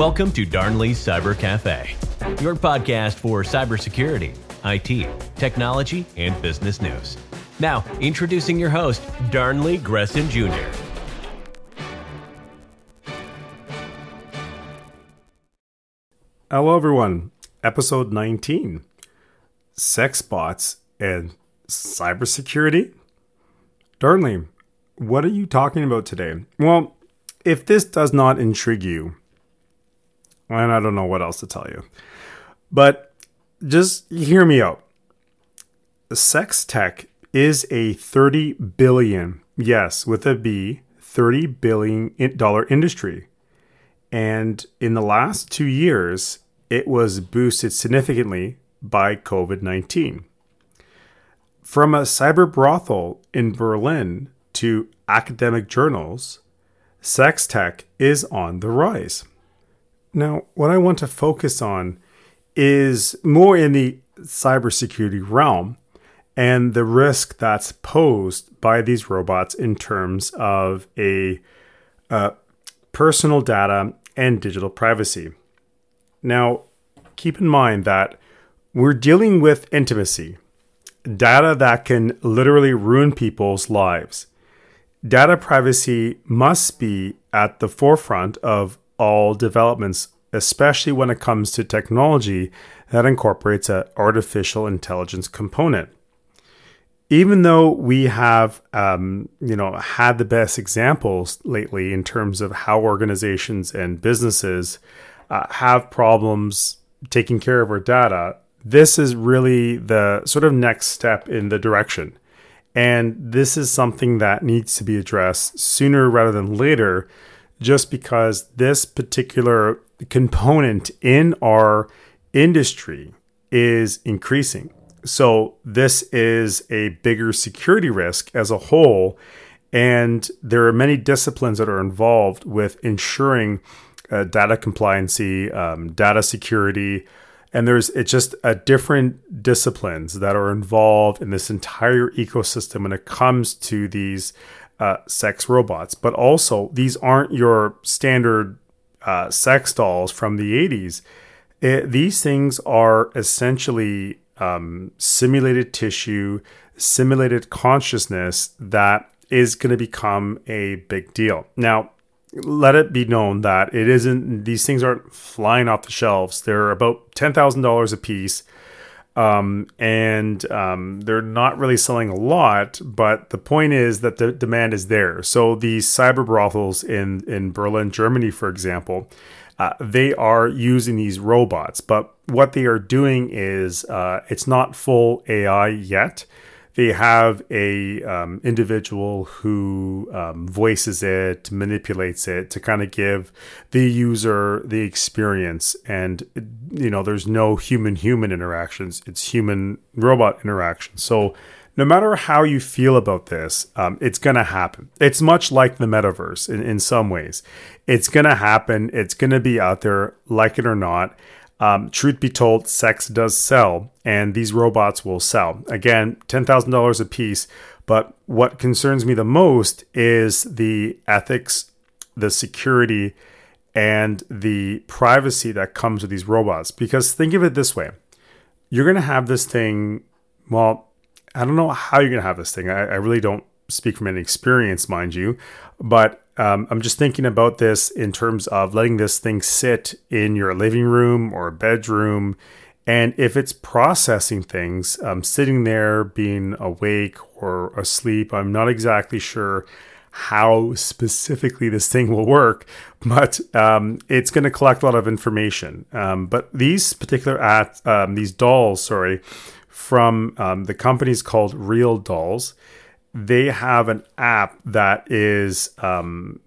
Welcome to Darnley's Cyber Cafe, your podcast for cybersecurity, IT, technology, and business news. Now, introducing your host, Darnley Gresson Jr. Hello, everyone. Episode 19 Sex Bots and Cybersecurity. Darnley, what are you talking about today? Well, if this does not intrigue you, and I don't know what else to tell you, but just hear me out. Sex tech is a 30 billion, yes, with a B, 30 billion dollar industry. And in the last two years, it was boosted significantly by COVID 19. From a cyber brothel in Berlin to academic journals, sex tech is on the rise. Now, what I want to focus on is more in the cybersecurity realm and the risk that's posed by these robots in terms of a uh, personal data and digital privacy. Now, keep in mind that we're dealing with intimacy, data that can literally ruin people's lives. Data privacy must be at the forefront of all developments, especially when it comes to technology that incorporates an artificial intelligence component. Even though we have, um, you know, had the best examples lately in terms of how organizations and businesses uh, have problems taking care of our data, this is really the sort of next step in the direction. And this is something that needs to be addressed sooner rather than later, just because this particular component in our industry is increasing. So, this is a bigger security risk as a whole. And there are many disciplines that are involved with ensuring uh, data compliancy, um, data security, and there's it's just a different disciplines that are involved in this entire ecosystem when it comes to these uh, sex robots. But also, these aren't your standard uh, sex dolls from the 80s. It, these things are essentially um, simulated tissue, simulated consciousness that is going to become a big deal. Now, let it be known that it isn't these things aren't flying off the shelves they're about $10000 a piece um, and um, they're not really selling a lot but the point is that the demand is there. So these cyber brothels in in berlin germany for example uh, they are using these robots. But what they are doing is uh, it's not full ai yet they have a um, individual who um, voices it, manipulates it to kind of give the user the experience. And you know, there's no human human interactions; it's human robot interactions. So no matter how you feel about this, um, it's going to happen. It's much like the metaverse in, in some ways. It's going to happen. It's going to be out there, like it or not. Um, truth be told, sex does sell, and these robots will sell. Again, $10,000 a piece. But what concerns me the most is the ethics, the security, and the privacy that comes with these robots. Because think of it this way you're going to have this thing, well, I don't know how you're going to have this thing. I, I really don't speak from any experience, mind you, but um, I'm just thinking about this in terms of letting this thing sit in your living room or bedroom. And if it's processing things, um, sitting there, being awake or asleep, I'm not exactly sure how specifically this thing will work, but um, it's going to collect a lot of information. Um, but these particular at um, these dolls, sorry, from um, the company's called Real Dolls they have an app that is um,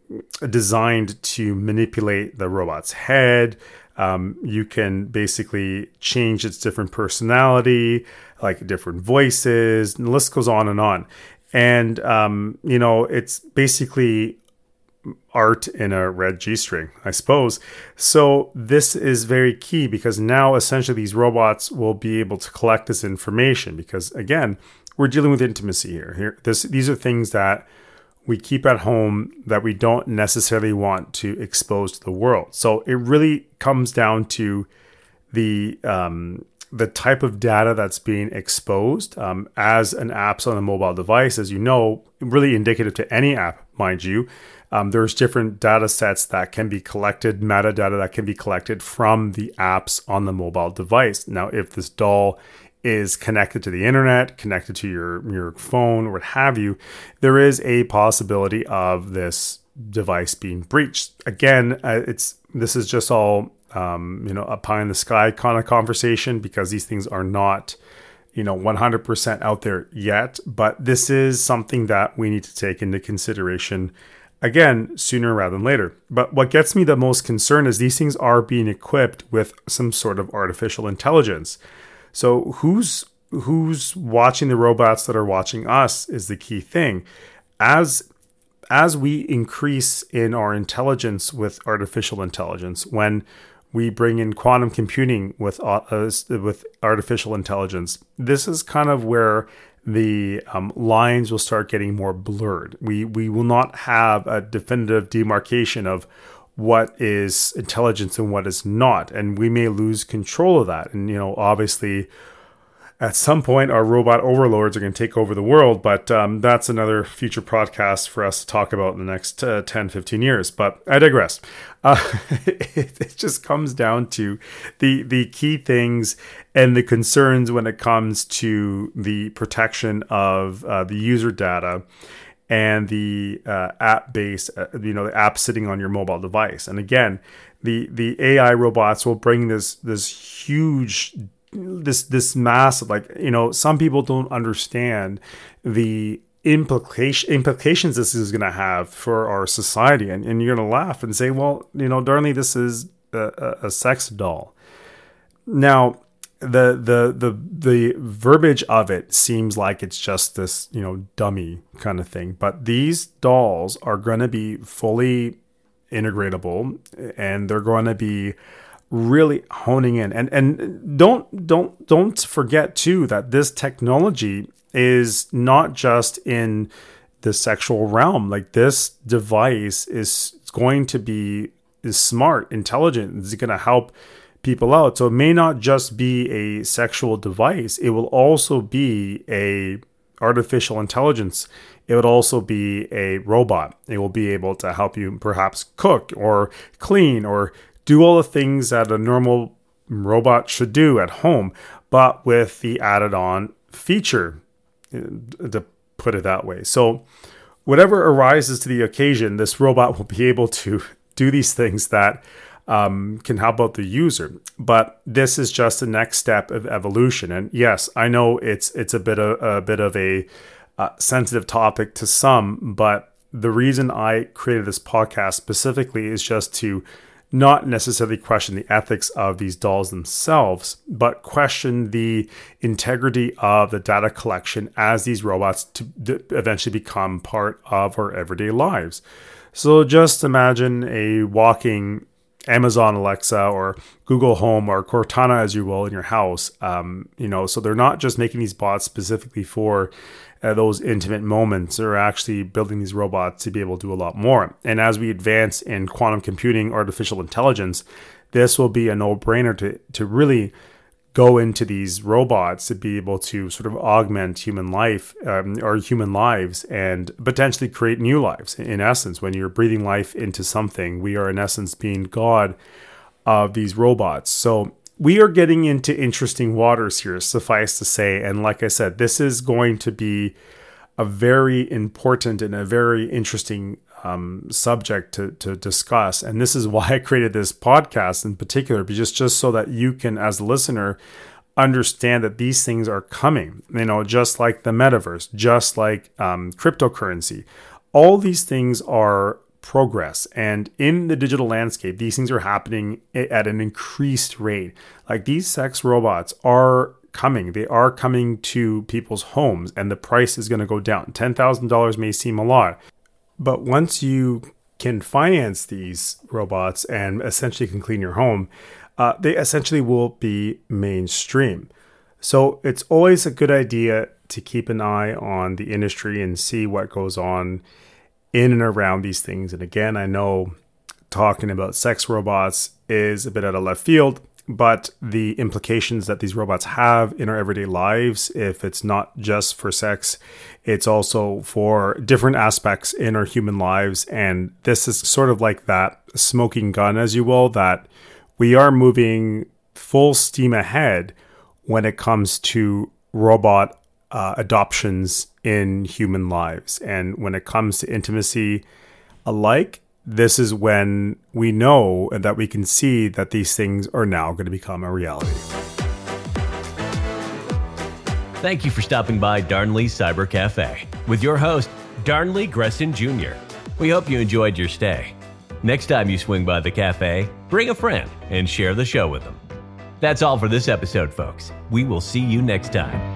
designed to manipulate the robot's head. Um, you can basically change its different personality, like different voices, and the list goes on and on. And, um, you know, it's basically art in a red G string, I suppose. So this is very key because now essentially these robots will be able to collect this information because, again, we're dealing with intimacy here. Here, this these are things that we keep at home that we don't necessarily want to expose to the world. So it really comes down to the um, the type of data that's being exposed um, as an app's on a mobile device, as you know, really indicative to any app, mind you. Um, there's different data sets that can be collected, metadata that can be collected from the apps on the mobile device. Now, if this doll is connected to the internet, connected to your your phone, or what have you, there is a possibility of this device being breached. Again, uh, it's this is just all um, you know a pie in the sky kind of conversation because these things are not you know 100% out there yet but this is something that we need to take into consideration again sooner rather than later but what gets me the most concerned is these things are being equipped with some sort of artificial intelligence so who's who's watching the robots that are watching us is the key thing as as we increase in our intelligence with artificial intelligence when we bring in quantum computing with uh, with artificial intelligence. This is kind of where the um, lines will start getting more blurred. We we will not have a definitive demarcation of what is intelligence and what is not, and we may lose control of that. And you know, obviously, at some point our robot overlords are going to take over the world but um, that's another future podcast for us to talk about in the next uh, 10 15 years. But i digress. Uh, it, it, just comes down to the the key things and the concerns when it comes to the protection of uh, the user data and the uh, app base uh, you know the app sitting on your mobile device. And again the the ai robots will bring this this huge this this massive like you know some people don't understand the implication implications this is going to have for our society. And, and you're going to laugh and say well you know darnley this is a, a, sex doll. Now the the the the verbiage of it seems like it's just this you know dummy kind of thing but these dolls are going to be fully integratable and they're going to be really honing in. And and don't don't don't forget too that this technology is not just in the sexual realm. Like this device is going to be is smart intelligent it's going to help people out. So it may not just be a sexual device. It will also be a artificial intelligence. It would also be a robot. It will be able to help you perhaps cook or clean or do all the things that a normal robot should do at home, but with the added on feature, uh, to put it that way. So, whatever arises to the occasion, this robot will be able to do these things that um, can help out the user. But this is just the next step of evolution. And yes, I know it's it's a bit of a bit of a uh, sensitive topic to some, but the reason I created this podcast specifically is just to not necessarily question the ethics of these dolls themselves, but question the integrity of the data collection as these robots to eventually become part of our everyday lives. So just imagine a walking Amazon Alexa or Google Home or Cortana, as you will, in your house. Um, you know, so they're not just making these bots specifically for uh, those intimate moments They're actually building these robots to be able to do a lot more. And as we advance in quantum computing, artificial intelligence, this will be a no brainer to, to really go into these robots to be able to sort of augment human life um, or human lives and potentially create new lives. In essence, when you're breathing life into something, we are in essence being God of these robots. So we are getting into interesting waters here, suffice to say. And like I said, this is going to be a very important and a very interesting um, subject to, to discuss. And this is why I created this podcast in particular, just, just so that you can, as a listener, understand that these things are coming, you know, just like the metaverse, just like um, cryptocurrency. All these things are progress. And in the digital landscape, these things are happening at an increased rate. Like these sex robots are coming, they are coming to people's homes, and the price is going to go down. $10,000 may seem a lot, but once you can finance these robots and essentially can clean your home, uh, they essentially will be mainstream. So it's always a good idea to keep an eye on the industry and see what goes on in and around these things. And again, I know talking about sex robots is a bit out of left field, but the implications that these robots have in our everyday lives, if it's not just for sex, it's also for different aspects in our human lives. And this is sort of like that smoking gun, as you will, that we are moving full steam ahead when it comes to robot uh, adoptions in human lives. And when it comes to intimacy alike, this is when we know that we can see that these things are now going to become a reality. Thank you for stopping by Darnley Cyber Cafe with your host, Darnley Gresson Jr. We hope you enjoyed your stay. Next time you swing by the cafe, bring a friend and share the show with them. That's all for this episode, folks. We will see you next time.